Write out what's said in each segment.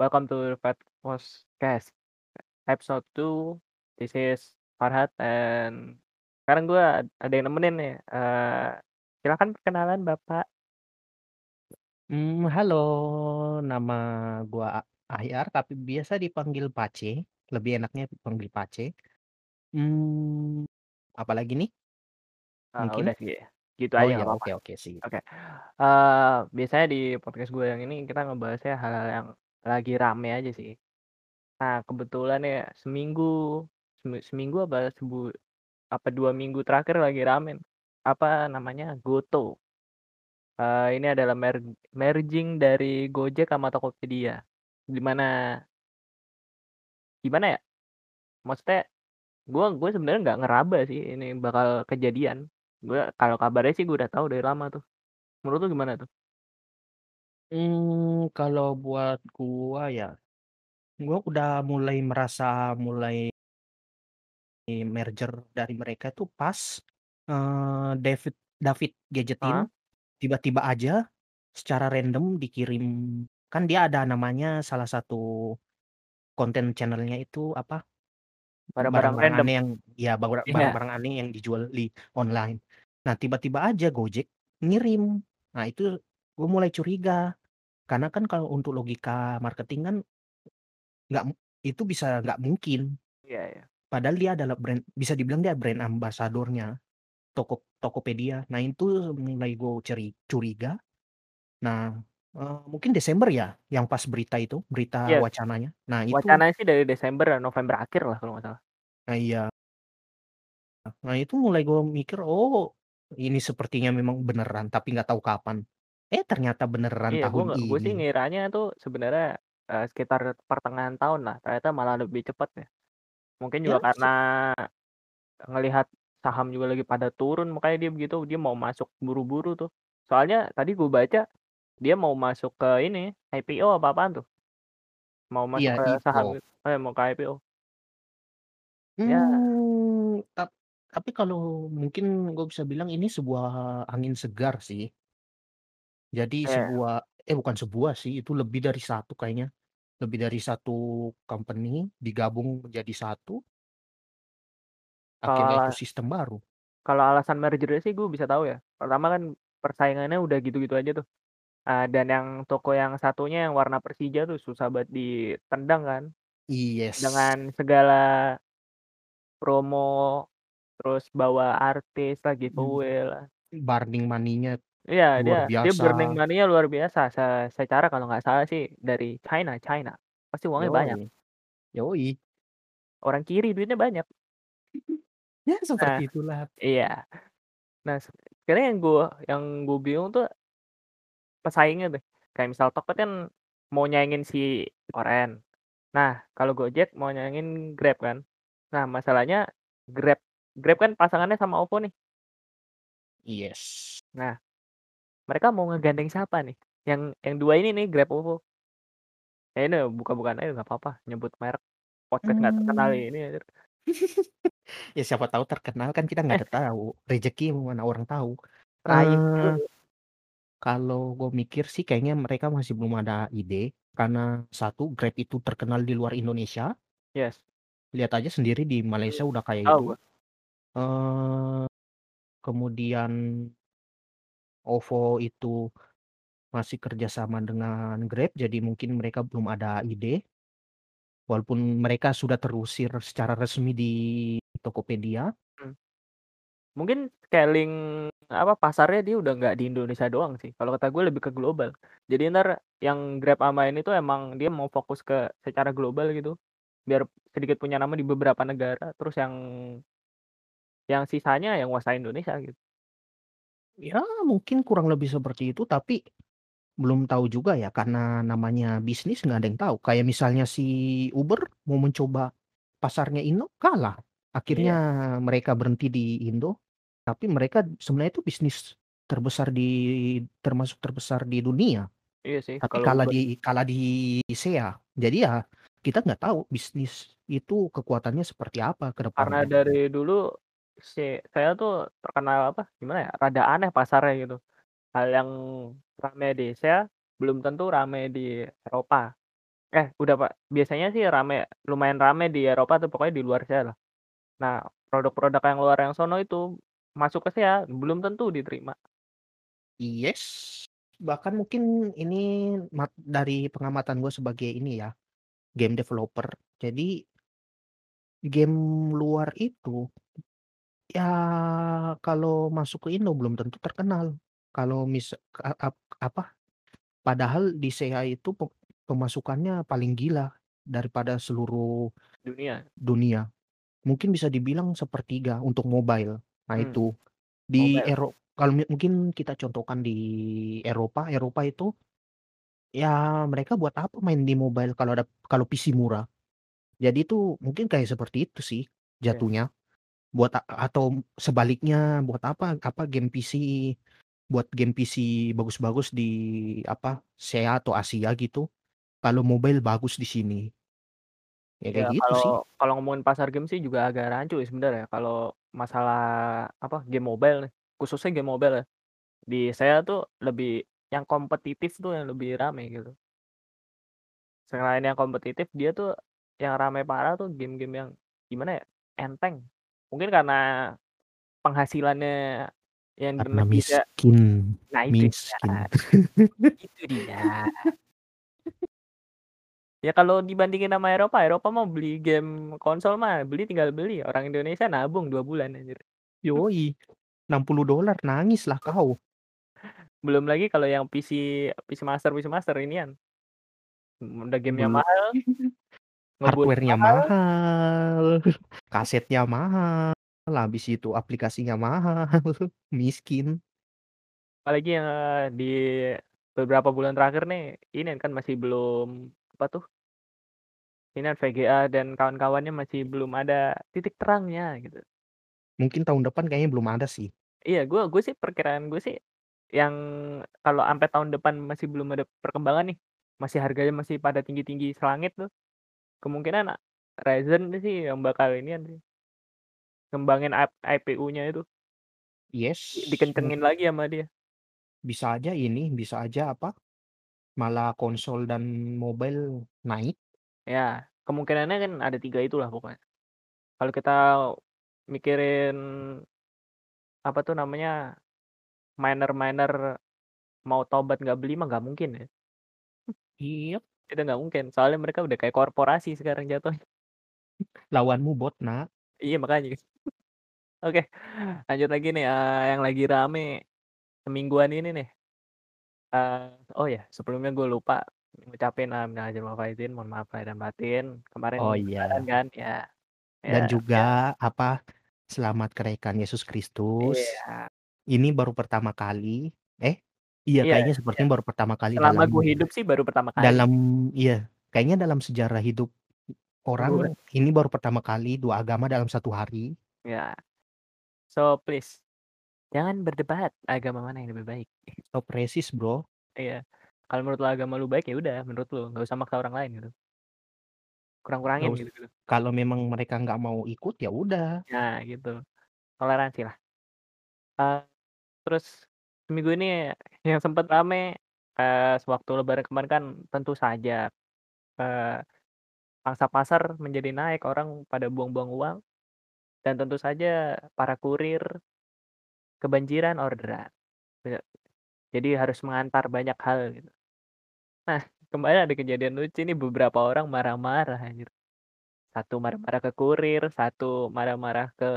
welcome to Fat Podcast episode 2. This is Farhat and sekarang gue ada yang nemenin nih. Eee, silakan perkenalan Bapak. Mmm, halo, nama gua A Ahyar, tapi biasa dipanggil Pace, lebih enaknya dipanggil Pace. Mmm, apalagi nih? Eee, Mungkin? udah sih, gitu Oh aja ya, oke oke, sip. Oke, eee, biasanya di podcast gue yang ini kita ngebahasnya hal-hal yang lagi rame aja sih. Nah, kebetulan ya seminggu seminggu apa sebu apa 2 minggu terakhir lagi rame, apa namanya, GoTo. Eee, ini adalah mer merging dari Gojek sama Tokopedia. Di mana gimana ya, maksudnya gue gue sebenarnya nggak ngeraba sih ini bakal kejadian. Gue kalau kabarnya sih gue udah tahu dari lama tuh. Menurut lu gimana tuh? Mmm, kalau buat gua ya, gua udah mulai merasa mulai merger dari mereka tuh pas, eee, David David Gadgetin Heeh. tiba-tiba aja secara random dikirim kan dia ada namanya salah satu konten channel-nya itu apa, Barang-barang barang-barang random. aneh yang ya bara Iya. barang-barang aneh yang dijual di online. Nah, tiba-tiba aja Gojek ngirim. Nah, itu gue mulai curiga, karena kan kalau untuk logika marketing kan nggak mu itu bisa nggak mungkin. Iya iya. Padahal dia adalah brand bisa dibilang dia brand ambassador-nya Toko Tokopedia. Nah, itu mulai gue ceri curiga. Nah, eee, mungkin Desember ya yang pas berita itu, berita Yes. wacananya. Nah, itu Wacananya sih dari Desember, November akhir lah kalau nggak salah. Nah, iya. Nah, itu mulai gue mikir, "Oh, ini sepertinya memang beneran," tapi nggak tahu kapan. Eh, ternyata beneran Iya, tahun nggak gue sih ini. ngiranya tuh sebenarnya, eee, sekitar pertengahan tahun lah, ternyata malah lebih cepet ya. Mungkin juga Ya, karena ngelihat saham juga lagi pada turun makanya dia begitu, dia mau masuk buru-buru tuh. Soalnya tadi gue baca, dia mau masuk ke ini, IPO apa apaan tuh. Mau masuk Iya, ke saham IPO. gitu eh, mau ke IPO. Ya. Mmm, tap tapi kalau mungkin gue bisa bilang ini sebuah angin segar sih. Jadi Iya. sebuah eh, bukan sebuah sih, itu lebih dari satu kayaknya. Lebih dari satu company digabung menjadi satu. Kalau Akhirnya ala ekosistem baru. kalau alasan merger-nya sih gue bisa tahu ya. Pertama kan persaingannya udah gitu-gitu aja tuh. Eee, dan yang toko yang satunya yang warna Persija tuh susah banget ditendang kan. Yes. Dengan segala promo, terus bawa artis lah, Mmm, giveaway lah. burning money-nya Iya, dia luar dia burning biasa. money-nya luar biasa. Se secara kalau nggak salah sih dari China China. Pasti uangnya banyak. Yoi, yoi. Orang kiri duitnya banyak. Ya, Nah, seperti itulah. iya. Nah, se sekarang yang gue yang gue bingung tuh pesaingnya deh. Kayak misal Tokped kan mau nyaingin si Oren. Nah, kalau Gojek mau nyaingin Grab kan. Nah, masalahnya Grab Grab kan pasangannya sama OVO nih. Yes. Nah, mereka mau ngegandeng siapa nih? Yang yang 2 ini nih, Grab, OVO. Ya ini buka-bukaan aja nggak apa-apa, nyebut merek. Podcast nggak terkenal Mmm. ini anjir. Ya siapa tahu terkenal kan kita nggak Eh. ada tahu, rezeki mana orang tahu. Dulu. kalau gue mikir sih kayaknya mereka masih belum ada ide, karena satu Grab itu terkenal di luar Indonesia. Yes. Lihat aja sendiri di Malaysia udah kayak tahu itu. gue. Eee, kemudian OVO itu masih kerjasama dengan Grab, jadi mungkin mereka belum ada ide. Walaupun mereka sudah terusir secara resmi di Tokopedia. Mmm. Mungkin scaling, apa, pasarnya dia udah nggak di Indonesia doang sih. Kalau kata gue lebih ke global. Jadi entar yang Grab ama ini tuh emang dia mau fokus ke secara global gitu. Biar sedikit punya nama di beberapa negara, terus yang yang sisanya yang nguasain Indonesia gitu. Ya, mungkin kurang lebih seperti itu, tapi belum tahu juga ya, karena namanya bisnis nggak ada yang tahu. Kayak misalnya si Uber mau mencoba pasarnya Indo, kalah. Akhirnya Iya. mereka berhenti di Indo, tapi mereka sebenarnya itu bisnis terbesar di termasuk terbesar di dunia. Iya sih, Tapi kalau kalah Uber. di kalah di SEA. Jadi ya kita nggak tahu bisnis itu kekuatannya seperti apa ke Karena depannya. dari dulu si saya tuh terkenal, apa, gimana ya, rada aneh pasarnya gitu. Hal yang rame di Asia belum tentu rame di Eropa. Eh, udah, Pak. Biasanya sih rame lumayan rame di Eropa tuh pokoknya di luar sana lah. Nah, produk-produk yang luar yang sono itu masuk ke sia belum tentu diterima. Yes, bahkan mungkin ini dari pengamatan gue sebagai ini ya, game developer. Jadi game luar itu, ya kalau masuk ke Indo belum tentu terkenal. Kalau mis a ap apa, padahal di SEA itu pe pemasukannya paling gila daripada seluruh Dunia. dunia. Mungkin bisa dibilang sepertiga untuk mobile. Nah Mmm, itu, di mobile. Ero kalau mi mungkin kita contohkan di Eropa, Eropa itu ya mereka buat apa main di mobile kalau ada kalau PC murah. Jadi itu mungkin kayak seperti itu sih Iya. jatuhnya. Buat atau sebaliknya buat apa apa game PC buat game PC bagus-bagus di apa, SEA atau Asia gitu, kalau mobile bagus di sini. Ya Ya kayak gitu kalau sih. kalau ngomongin pasar game sih juga agak rancu ya sebenarnya kalau masalah apa, game mobile nih, khususnya game mobile ya. Di SEA tuh lebih yang kompetitif tuh yang lebih rame gitu. Selain yang kompetitif, dia tuh yang rame parah tuh game-game yang gimana ya, enteng. Mungkin karena penghasilannya yang Karena miskin nah itu dia, miskin. itu dia. Ya kalau dibandingin sama Eropa, Eropa mah beli game konsol mah beli tinggal beli, orang Indonesia nabung 2 bulan anjir. Yoi, $60 nangislah kau. Belum lagi kalau yang PC PC Master PC Master inian mmm, udah gamenya Belu mahal hardware-nya mahal. kasetnya mahal, habis itu aplikasinya mahal, miskin. Apalagi yang, eee, di beberapa bulan terakhir nih, ini kan masih belum apa tuh inian VGA dan kawan-kawannya masih belum ada titik terangnya gitu. Mungkin tahun depan kayaknya belum ada sih. Iya, gua gua sih perkiraan gue sih, yang kalau ampe tahun depan masih belum ada perkembangan nih, masih harganya masih pada tinggi-tinggi selangit tuh, kemungkinan Ryzen sih yang bakal inian sih ngembangin ap IPU-nya itu. Yes, dikencengin lagi sama dia. Bisa aja ini, bisa aja apa, malah konsol dan mobile naik. Ya, kemungkinannya kan ada 3 itulah pokoknya. Kalau kita mikirin apa tuh namanya, miner-miner mau tobat nggak beli mah nggak mungkin ya. Iyap. Itu nggak mungkin, soalnya mereka udah kayak korporasi sekarang jatuhnya. Lawanmu bot, Nak. Iya makanya. Oke, lanjut lagi nih, eee, yang lagi rame semingguan ini nih. Eee, oh ya sebelumnya gue lupa ngucapin, eee, minal aidin wal faizin, mohon maaf lahir dan batin. Kemarin Oh lebaran iya. kan, ya ya Dan ya. juga apa, selamat kenaikan Yesus Kristus. Iya. Ini baru pertama kali eh, iya Iya kayaknya iya. sepertinya baru pertama kali Selama gue dalam hidup sih baru pertama kali. dalam iya, kayaknya dalam sejarah hidup Gue. orang, ini baru pertama kali 2 agama dalam 1 hari. Ya. So please, jangan berdebat agama mana yang lebih baik. Stop racist, Bro. Iya, kalau menurut lo agama lu baik, ya udah menurut lu, nggak usah maksa orang lain gitu. Nggak Kurang-kurangin us gitu-gitu. kalau memang mereka nggak mau ikut, ya udah. Nah gitu, toleransi lah. Eee, terus seminggu ini yang sempet rame, sewaktu lebaran kemarin kan tentu saja, eee, pangsa pasar menjadi naik, orang pada buang-buang uang, dan tentu saja para kurir kebanjiran orderan. Jadi harus mengantar banyak hal gitu. Nah, kemarin ada kejadian lucu nih beberapa orang marah-marah. Satu marah-marah ke kurir, satu marah-marah ke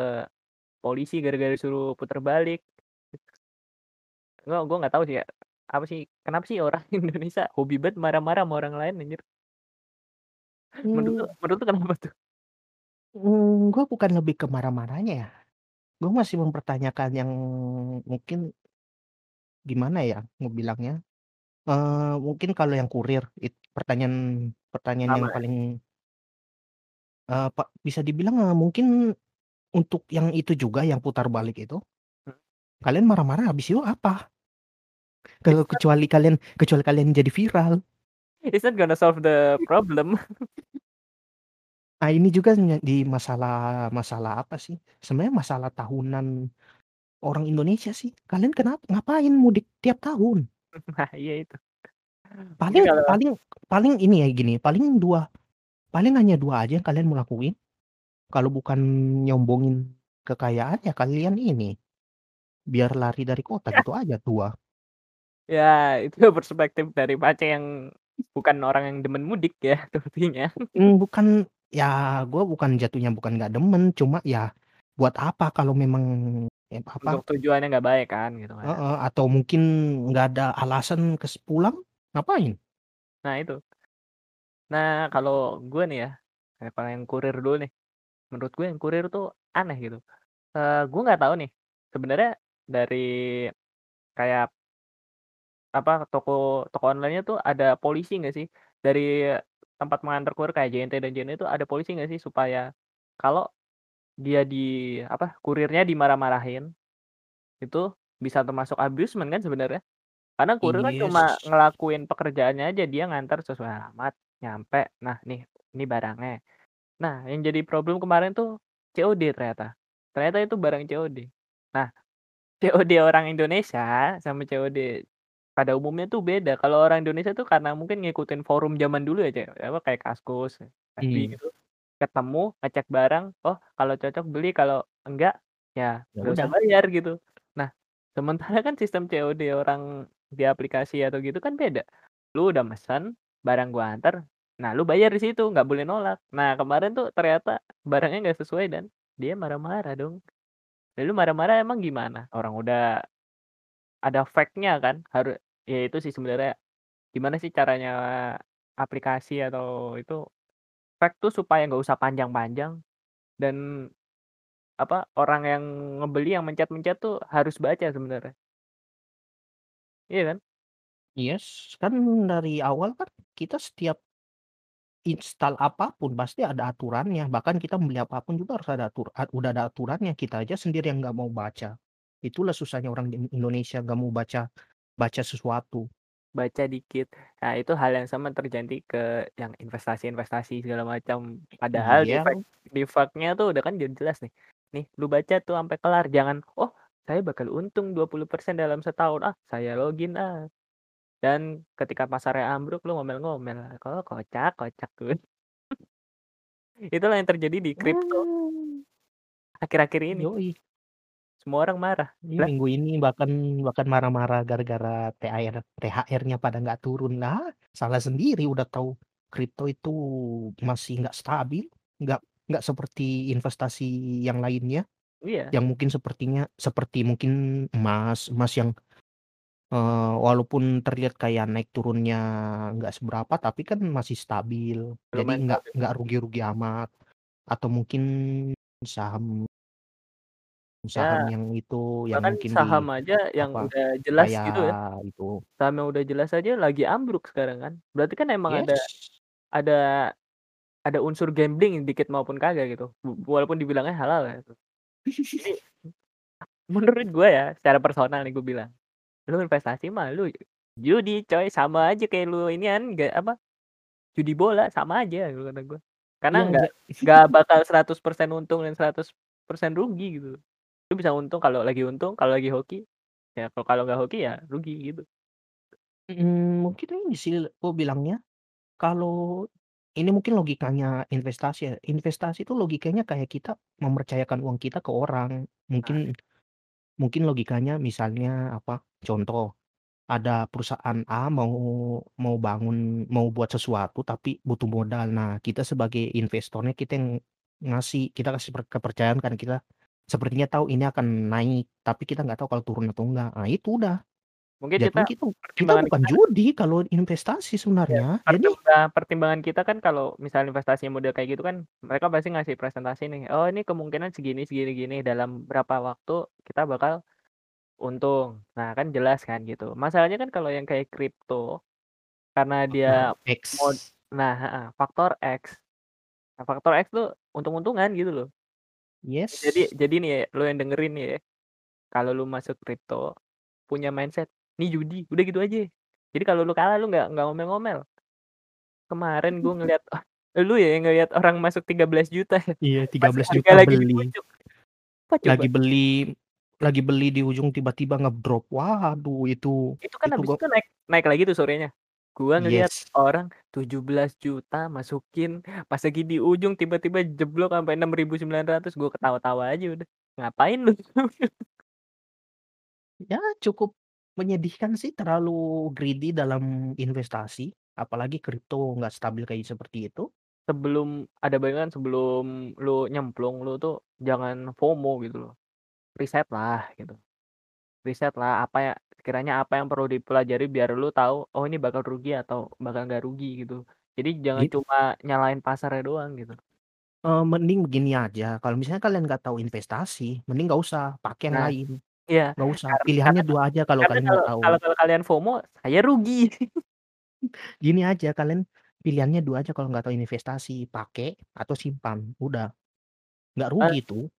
polisi gara-gara disuruh puter balik. Gua gua nggak tahu sih ya, apa sih, kenapa sih orang Indonesia hobi banget marah-marah sama orang lain anjir. Menurut lu Mmm. menurut lu kenapa tuh? Mmm, gua bukan lebih ke marah-marahnya ya, gua masih mempertanyakan yang mungkin gimana ya ngebilangnya, eee, mungkin kalau yang kurir it pertanyaan pertanyaan yang ya? paling eee, pa bisa dibilang, eee, mungkin untuk yang itu juga yang putar balik itu Hmm. kalian marah-marah habis itu apa? Kalau kecuali kalian kecuali kalian jadi viral. it's not gonna solve the problem. Nah ini juga di masalah masalah apa sih, sebenarnya masalah tahunan orang Indonesia sih. Kalian kenapa ngapain mudik tiap tahun? Nah iya itu. Paling kalau paling paling ini ya, gini, paling 2 paling hanya 2 aja yang kalian mau lakuin, kalau bukan nyombongin kekayaan ya kalian ini, biar lari dari kota gitu aja 2. Ya, itu perspektif dari Masnya yang bukan orang yang demen mudik ya sepertinya. Mmm, bukan ya gue bukan jatuhnya bukan nggak demen, cuma ya buat apa kalau memang ya Untuk apa tujuannya nggak baik kan, gitu kan. Heeh, atau mungkin nggak ada alasan kes pulang, ngapain? Nah itu. Nah kalau gue nih ya, kalau yang kurir dulu nih, menurut gue yang kurir tuh aneh gitu, eee, gue nggak tahu nih, sebenarnya dari kayak apa, toko toko online-nya tuh ada polisi nggak sih? Dari tempat mengantar kurir kayak JNT dan JNE itu ada polisi nggak sih? Supaya kalau dia di apa, kurirnya dimarah-marahin, itu bisa termasuk abusement kan sebenarnya. Karena kurir kan Iya cuma ngelakuin pekerjaannya aja, dia ngantar sesuai alamat, nyampe, nah nih, ini barangnya. Nah yang jadi problem kemarin tuh COD ternyata. Ternyata itu barang COD. Nah, COD orang Indonesia sama COD pada umumnya tuh beda. Kalau orang Indonesia tuh karena mungkin ngikutin forum zaman dulu ya, Cak, apa, kayak Kaskus, Mmm. FB gitu, ketemu, ngecek barang, oh kalau cocok beli, kalau enggak, ya Ya nggak usah udah. bayar gitu. Nah, sementara kan sistem COD orang di aplikasi atau gitu kan beda. Lu udah mesen, barang gua anter, nah lu bayar di situ, nggak boleh nolak. Nah kemarin tuh ternyata barangnya nggak sesuai dan dia marah-marah dong. Ya lu marah-marah emang gimana? Orang udah ada fake-nya kan, haru ya itu sih sebenarnya, gimana sih caranya aplikasi atau itu, fake tuh supaya nggak usah panjang-panjang dan apa, orang yang ngebeli, yang mencet-mencet tuh harus baca sebenarnya. Iya kan? Yes, kan dari awal kan kita setiap install apa pun pasti ada aturannya, bahkan kita membeli apa pun juga harus ada atur udah ada aturannya, kita aja sendiri yang nggak mau baca. Itulah susahnya orang di Indonesia nggak mau baca baca sesuatu. Baca dikit. Nah itu hal yang sama terjadi ke yang investasi-investasi segala macam. Padahal Iya. di fake-nya tuh udah kan jelas nih, nih lu baca tuh sampai kelar, jangan, "Oh saya bakal untung 20% dalam setahun, ah saya login ah." Dan ketika pasarnya ambruk lu ngomel-ngomel, oh kocak kocak tuh. Itulah yang terjadi di kripto. Mmm. Akhir-akhir ini. Yoi. Semua orang marah, lah minggu ini bahkan bahkan marah-marah gara-gara THR THR-nya pada nggak turun, lah salah sendiri udah tahu kripto itu masih nggak stabil, nggak nggak seperti investasi yang lainnya, Iya. yang mungkin sepertinya seperti mungkin emas, emas yang, eee, walaupun terlihat kayak naik turunnya nggak seberapa, tapi kan masih stabil, jadi Lumayan nggak stabil. nggak rugi-rugi amat. Atau mungkin saham Ya, saham yang itu, yang bahkan mungkin di saham aja yang apa, udah jelas gitu ya, itu. saham yang udah jelas aja lagi ambruk sekarang kan. Berarti kan emang ada Yes. ada ada unsur gambling dikit maupun kagak gitu, w walaupun dibilangnya halal ya itu. Jadi, menurut gue ya, secara personal nih gue bilang, lu investasi mah lu judi coy, sama aja kayak lu inian, nggak apa, judi bola, sama aja kalau kata gue. Karena Iya nggak ja nggak bakal 100% untung dan 100% rugi gitu. Lu bisa untung kalau lagi untung, kalau lagi hoki, ya kalau kalau nggak hoki ya rugi gitu. Mhm, mungkin ini sih aku bilangnya, kalau ini mungkin logikanya investasi ya, investasi itu logikanya kayak kita mempercayakan uang kita ke orang. Nah. Mungkin mungkin logikanya misalnya apa, contoh, ada perusahaan A mau mau bangun mau buat sesuatu tapi butuh modal. Nah, kita sebagai investornya kita yang ngasih, kita kasih per kepercayaan karena kita sepertinya tahu ini akan naik, tapi kita nggak tahu kalau turun atau enggak. Nah itu udah, Mungkin kita jatuhnya kita kita pertimbangan bukan kita judi kalau investasi Ya, sebenarnya. Jadi pertimba pertimbangan kita kan kalau misalnya investasi model kayak gitu kan, mereka pasti ngasih presentasi nih, "Oh ini kemungkinan segini segini gini, dalam berapa waktu kita bakal untung." Nah kan jelas kan gitu. Masalahnya kan kalau yang kayak kripto, karena dia Faktor mod X. nah heeh, faktor X. Nah faktor X tuh untung-untungan gitu loh. Jadi Yes. jadi nih ya, lu yang dengerin nih ya, kalau lu masuk kripto, punya mindset, "Ini judi," udah gitu aja. Jadi kalau lu kalah lu nggak nggak ngomel-ngomel. Kemarin gue ngelihat, ah, lu ya yang ngelihat orang masuk Rp13.000.000 ya, Iya pas tiga belas harga juta lagi beli. pucuk. Apa coba? Lagi beli lagi beli di ujung tiba-tiba ngedrop, waduh itu Itu kan itu habis go itu naik naik lagi tuh sorenya. Gua ngelihat Yes. orang Rp17.000.000 masukin, pas lagi di ujung tiba-tiba jeblok sampai 6.900 gua ketawa-tawa aja udah, "Ngapain lu?" Ya cukup menyedihkan sih terlalu greedy dalam investasi, apalagi kripto nggak stabil kayak seperti itu. Sebelum ada bayangan sebelum lu nyemplung, lu tuh jangan FOMO gitu loh. Risetlah gitu. Risetlah apa ya sekiranya apa yang perlu dipelajari biar lu tahu, oh ini bakal rugi atau bakal nggak rugi gitu. Jadi jangan Git cuma nyalahin pasarnya doang gitu. Eee, mending begini aja, kalau misalnya kalian nggak tahu investasi, mending nggak usah, pakai yang Nah, lain. iya Nggak usah, kar karena pilihannya 2 aja kalau karena kalian kalau tahu. kalau kalau kalian FOMO, saya rugi. Gini aja, kalian pilihannya 2 aja kalau nggak tahu investasi, pakai atau simpan, udah. Nggak Eee, rugi itu.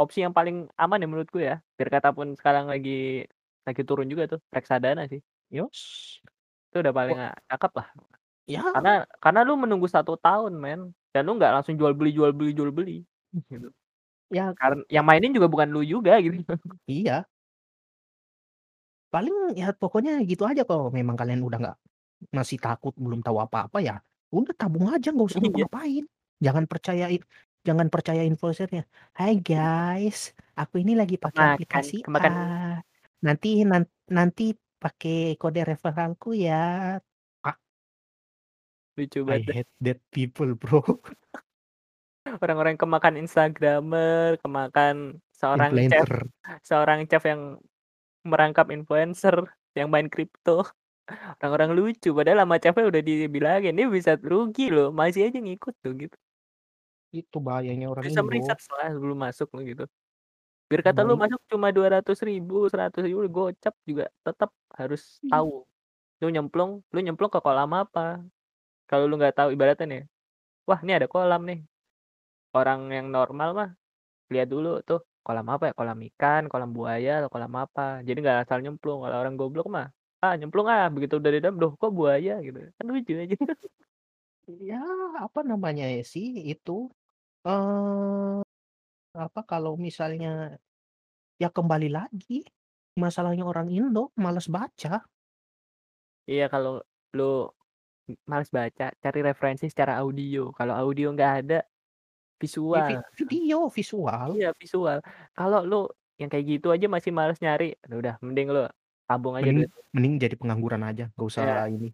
Opsi yang paling aman ya menurutku ya, biar kata pun sekarang lagi lagi turun juga tuh, reksadana sih. Yos. Itu udah paling, eee, cakep lah. Ya. Karena karena lu menunggu 1 tahun men, dan lu nggak langsung jual beli jual beli jual beli, gitu. Ya, Karen ya yang mainin juga bukan lu juga gitu. Iya. Paling ya pokoknya gitu aja kalau memang kalian udah nggak masih takut belum tahu apa-apa ya, udah tabung aja nggak usah Iya. ngapa-ngapain. Jangan percayain jangan percaya influencer-nya, "Hai guys, aku ini lagi pakai Kemakan aplikasi kemakan A, nanti nan nanti pakai kode referralku ya." A Lucu I banget hate that people Bro. Orang-orang kemakan instagramer, kemakan seorang chef Influencer. seorang chef yang merangkap influencer yang main kripto. Orang-orang lucu padahal sama chef-nya udah dibilangin, "Ini bisa rugi loh, masih aja ngikut tuh," gitu. Itu bahayanya orang Research Indo. research lah sebelum masuk mah gitu. Biar kata lu Baik. masuk cuma Rp200.000, Rp100.000 gocap juga tetep harus Iya. tahu. Lu nyemplung lu nyemplung ke kolam apa. Kalau lu nggak tahu ibaratnya nih, wah ini ada kolam nih. Orang yang normal mah lihat dulu tuh kolam apa ya, kolam ikan, kolam buaya, atau kolam apa. Jadi nggak asal nyemplung, kalau orang goblok mah, "Ah nyemplung ah," begitu udah di dalam, "Loh kok buaya?" Gitu, kan lucu aja. Ya apa namanya ya sih itu, eee, apa, kalau misalnya ya kembali lagi, masalahnya orang Indo malas baca. Iya kalau lu m males baca, cari referensi secara audio, kalau audio nggak ada, Di visual. vi video, visual. Iya visual, kalau lu yang kayak gitu aja masih males nyari, ya udah mending lu tabung aja Mending duit mending jadi pengangguran aja, nggak usah Iya, ini,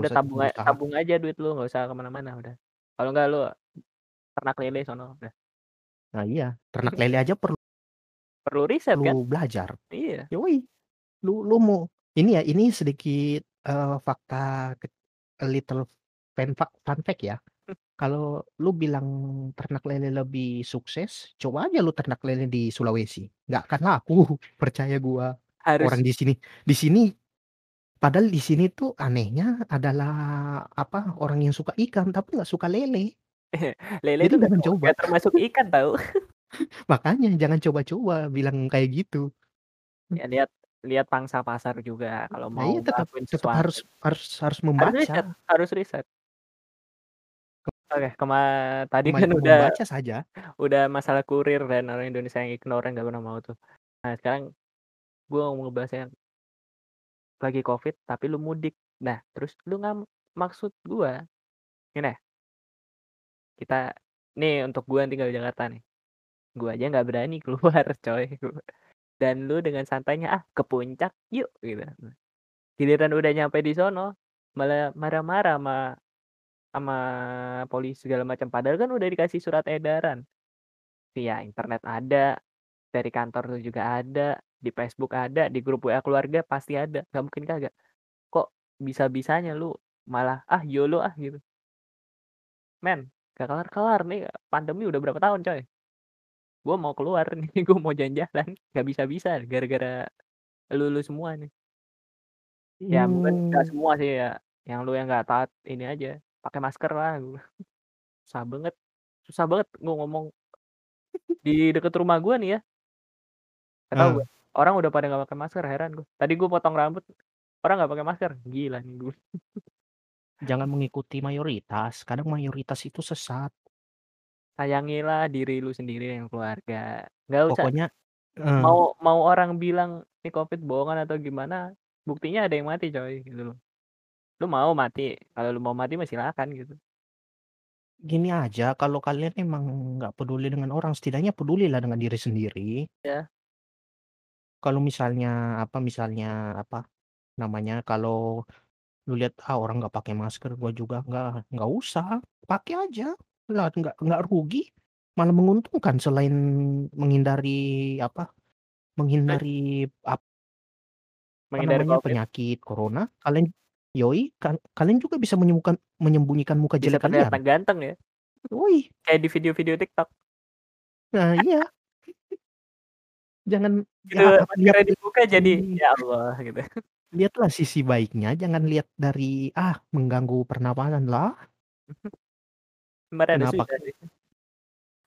udah usah tabung a berusaha. tabung aja duit lu, nggak usah ke mana-mana udah. Kalau nggak lu ternak lele sono udah. Nah iya, ternak lele aja perlu Perlu riset kan? perlu belajar. Iya. Yoi, lu lu mau ini ya, ini sedikit, eee, fakta a little fan fact fun fact ya, kalau lu bilang ternak lele lebih sukses, coba aja lu ternak lele di Sulawesi, nggak akan laku, percaya gua. Harus Orang di sini di sini padahal di sini tuh anehnya adalah apa, orang yang suka ikan tapi nggak suka lele. Lele Jadi itu jangan coba. termasuk ikan tahu. Makanya jangan coba-coba bilang kayak gitu. Ya lihat lihat pangsa pasar juga kalau Nah mau iya tetap tetap harus harus harus Harus riset membaca. harus riset. Oke, kema tadi kan udah membaca saja. udah masalah kurir dan orang Indonesia yang ignore yang nggak pernah mau tuh. Nah sekarang gua mau ngebahas yang lagi Covid tapi lu mudik. Nah terus lu ngam maksud gua gini kita nih untuk gua yang tinggal di Jakarta nih, gua aja nggak berani keluar coy, dan lu dengan santainya, "Ah ke puncak yuk," gitu. Giliran udah nyampe di sono, malah marah-marah sama sama polisi segala macam, padahal kan udah dikasih surat edaran. Via internet ada, dari kantor lu juga ada, di Facebook ada, di grup WA keluarga pasti ada, nggak mungkin kagak. Kok bisa-bisanya lu malah, "Ah YOLO ah," gitu. Men, nggak kelar-kelar nih pandemi udah berapa tahun coy. Gua mau keluar nih, gua mau jalan-jalan, nggak bisa-bisa gara-gara elu-elu semua nih. Ya mungkin nggak Mmm. semua sih ya, yang lu yang nggak taat ini aja, pakai masker lah, susah banget susah banget gua ngomong. Di deket rumah gua nih ya nggak tahu gua, Ah. Orang udah pada nggak pakai masker, heran gua. Tadi gua potong rambut, orang nggak pakai masker, gila nih gua. Jangan mengikuti mayoritas, kadang mayoritas itu sesat. Sayangilah diri lu sendiri dan keluarga, nggak usah Pokoknya eee mau mau orang bilang ini Covid bohongan atau gimana, buktinya ada yang mati coy, gitu loh. Lu mau mati? Kalau lu mau mati mah silakan gitu. Gini aja, kalau kalian emang nggak peduli dengan orang, setidaknya pedulilah dengan diri sendiri. Iya. Kalau misalnya, apa, misalnya, apa namanya, kalau lu lihat, ah, orang nggak pakai masker, gua juga nggak nggak usah, pakai aja, lah nggak nggak rugi, malah menguntungkan selain menghindari, apa, Baik. menghindari ap apa Menghindari namanya, Covid. penyakit corona, kalian yoi, kan kalian juga bisa menyembuhkan menyembunyikan muka Bisa jelek kalian. ganteng ya. Woi. Kayak di video-video TikTok. Nah, iya. Jangan Gitu, ya lihat dibuka jadi, ya Allah, gitu. lihatlah sisi baiknya, jangan lihat dari, ah, mengganggu pernapasan, lah. Kemarin ada Kenapa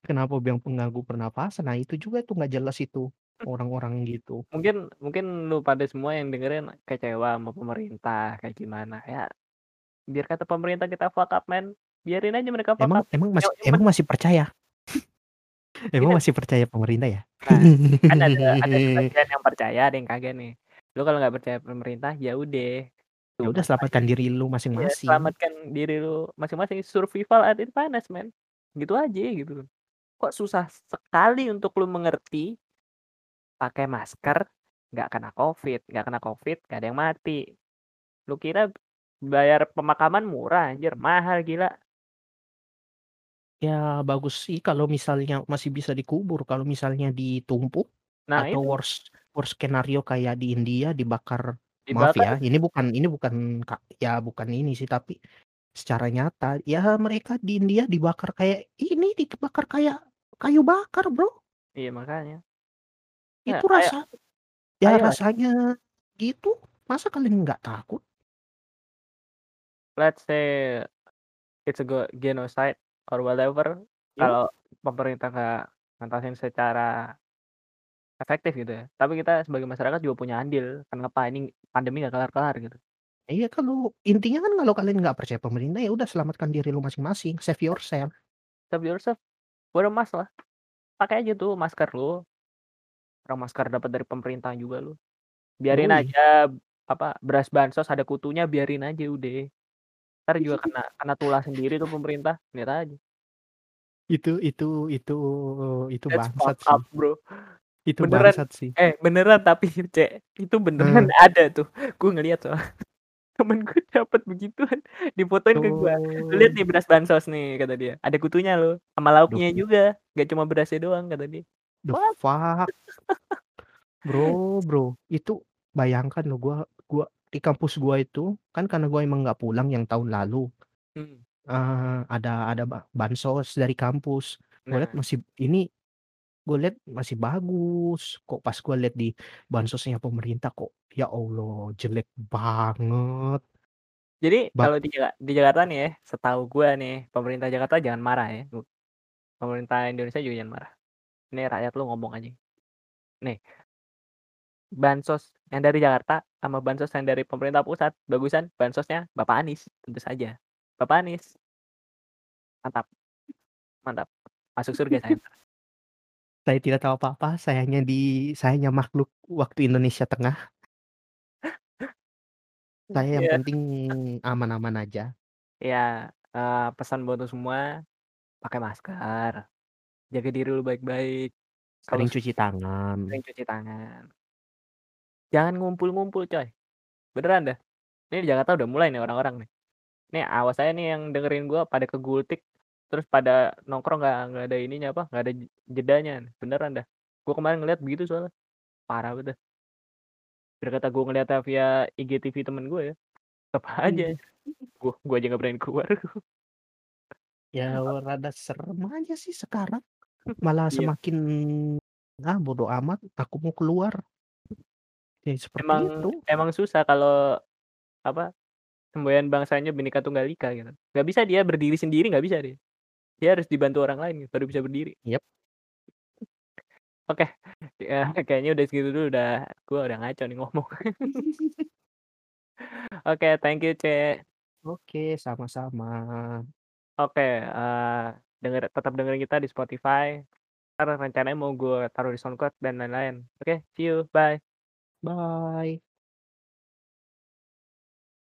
kenapa bilang pengganggu pernapasan, nah itu juga tuh nggak jelas itu, orang-orang gitu. Mungkin mungkin lu pada semua yang dengerin kecewa sama pemerintah, kayak gimana, ya biar kata pemerintah kita fuck up man, biarin aja mereka fuck Emang up. emang masih emang masih percaya? Emang Iya. masih percaya pemerintah ya? Nah, kan ada ada sebagian yang percaya, ada yang kagak nih. Lu kalau nggak percaya pemerintah, ya udah, Ya tuh udah selamatkan diri lu Iya, masing-masing. selamatkan diri lu masing-masing, survival at its finest man, gitu aja, gitu. Kok susah sekali untuk lu mengerti pakai masker, nggak kena Covid, nggak kena Covid, nggak ada yang mati. Lu kira bayar pemakaman murah anjir, mahal gila. Ya bagus sih kalau misalnya masih bisa dikubur, kalau misalnya ditumpuk Nah atau itu. worst worst scenario kayak di India dibakar maaf Dibakar. ya, ini bukan ini bukan ka ya bukan ini sih, tapi secara nyata, ya mereka di India dibakar kayak ini, dibakar kayak kayu bakar, Bro. Iya makanya. Ya, Itu ayo rasa ya ayolah rasanya gitu, masa kalian nggak takut? Let's say it's a go genocide or whatever, Yo. kalau pemerintah nggak ngatasin secara efektif gitu ya, tapi kita sebagai masyarakat juga punya andil, kenapa ini pandemi nggak kelar-kelar gitu. Iya kalau intinya kan kalau kalian nggak percaya pemerintah, ya udah selamatkan diri lu masing-masing, save yourself. Save yourself, wear mask lah. Pakai aja tuh masker lu. Orang masker dapat dari pemerintah juga lu. Biarin Yoi. aja, apa, beras bansos ada kutunya biarin aja udah. Entar juga kena kena tulah sendiri tuh pemerintah, lihat aja. Itu itu itu itu That's bangsat sih. up Bro. Itu Beneran, bangsat sih. eh, beneran tapi Ce, itu beneran Heeh. ada tuh, gue ngelihat soalnya. Temen gue dapet begituan, difotoin ke gua, "Lu lihat Oh. nih beras bansos nih," kata dia, "ada kutunya loh, sama Duh. lauknya juga, nggak cuma berasnya doang," kata dia. The What? fuck? Bro Bro, itu bayangkan loh gua gua di kampus gua itu, kan karena gua emang nggak pulang yang tahun lalu, Mhm. eee, ada ada ba bansos dari kampus, gua lihat Nah. masih ini, gua lihat masih bagus, kok pas gua lihat di bansosnya pemerintah kok, ya Allah jelek banget. Jadi Ba kalau di di Jakarta nih ya, setahu gua nih, pemerintah Jakarta jangan marah ya, bu pemerintah Indonesia juga jangan marah. Ini rakyat lu ngomong aja. Nih bansos yang dari Jakarta, sama bansos yang dari pemerintah pusat, bagusan bansosnya Bapak Anies, tentu saja. Bapak Anies. Mantap. Mantap, masuk surga saya. Saya tidak tahu apa-apa, saya hanya di saya hanya makhluk waktu Indonesia Tengah. Saya yang Iya. penting aman-aman aja. Iya, eee, pesan buat semua, pakai masker, jaga diri lu baik-baik, Sering cuci tangan. sering cuci tangan. Jangan ngumpul-ngumpul coy, beneran dah. Ini di Jakarta udah mulai nih orang-orang nih. Nih awas aja nih yang dengerin gua pada ke gultik, terus pada nongkrong nggak nggak ada ininya, apa, nggak ada jedanya, beneran dah. Gua kemarin ngelihat begitu soalnya, parah banget dah. Andai kata gua ngelihatnya via IGTV temen gue ya, tetep aja, Mmm. gua gua aja nggak berani keluar. Ya rada serem aja sih sekarang, malah Iya. semakin, ah, bodo amat aku mau keluar. Ya seperti Emang itu. emang susah kalau, apa, semboyan bangsanya Bhinneka Tunggal Ika gitu, nggak bisa dia berdiri sendiri nggak bisa dia. Dia harus dibantu orang lain baru bisa berdiri. Yap. Oke, ya kayaknya udah segitu dulu udah gua udah ngaco nih ngomong. Oke, thank you Ce. Oke, sama-sama. Oke, eee, denger tetap dengerin kita di Spotify, entar rencananya mau gua taruh di SoundCloud dan lain-lain. Oke, see you, bye. Bye.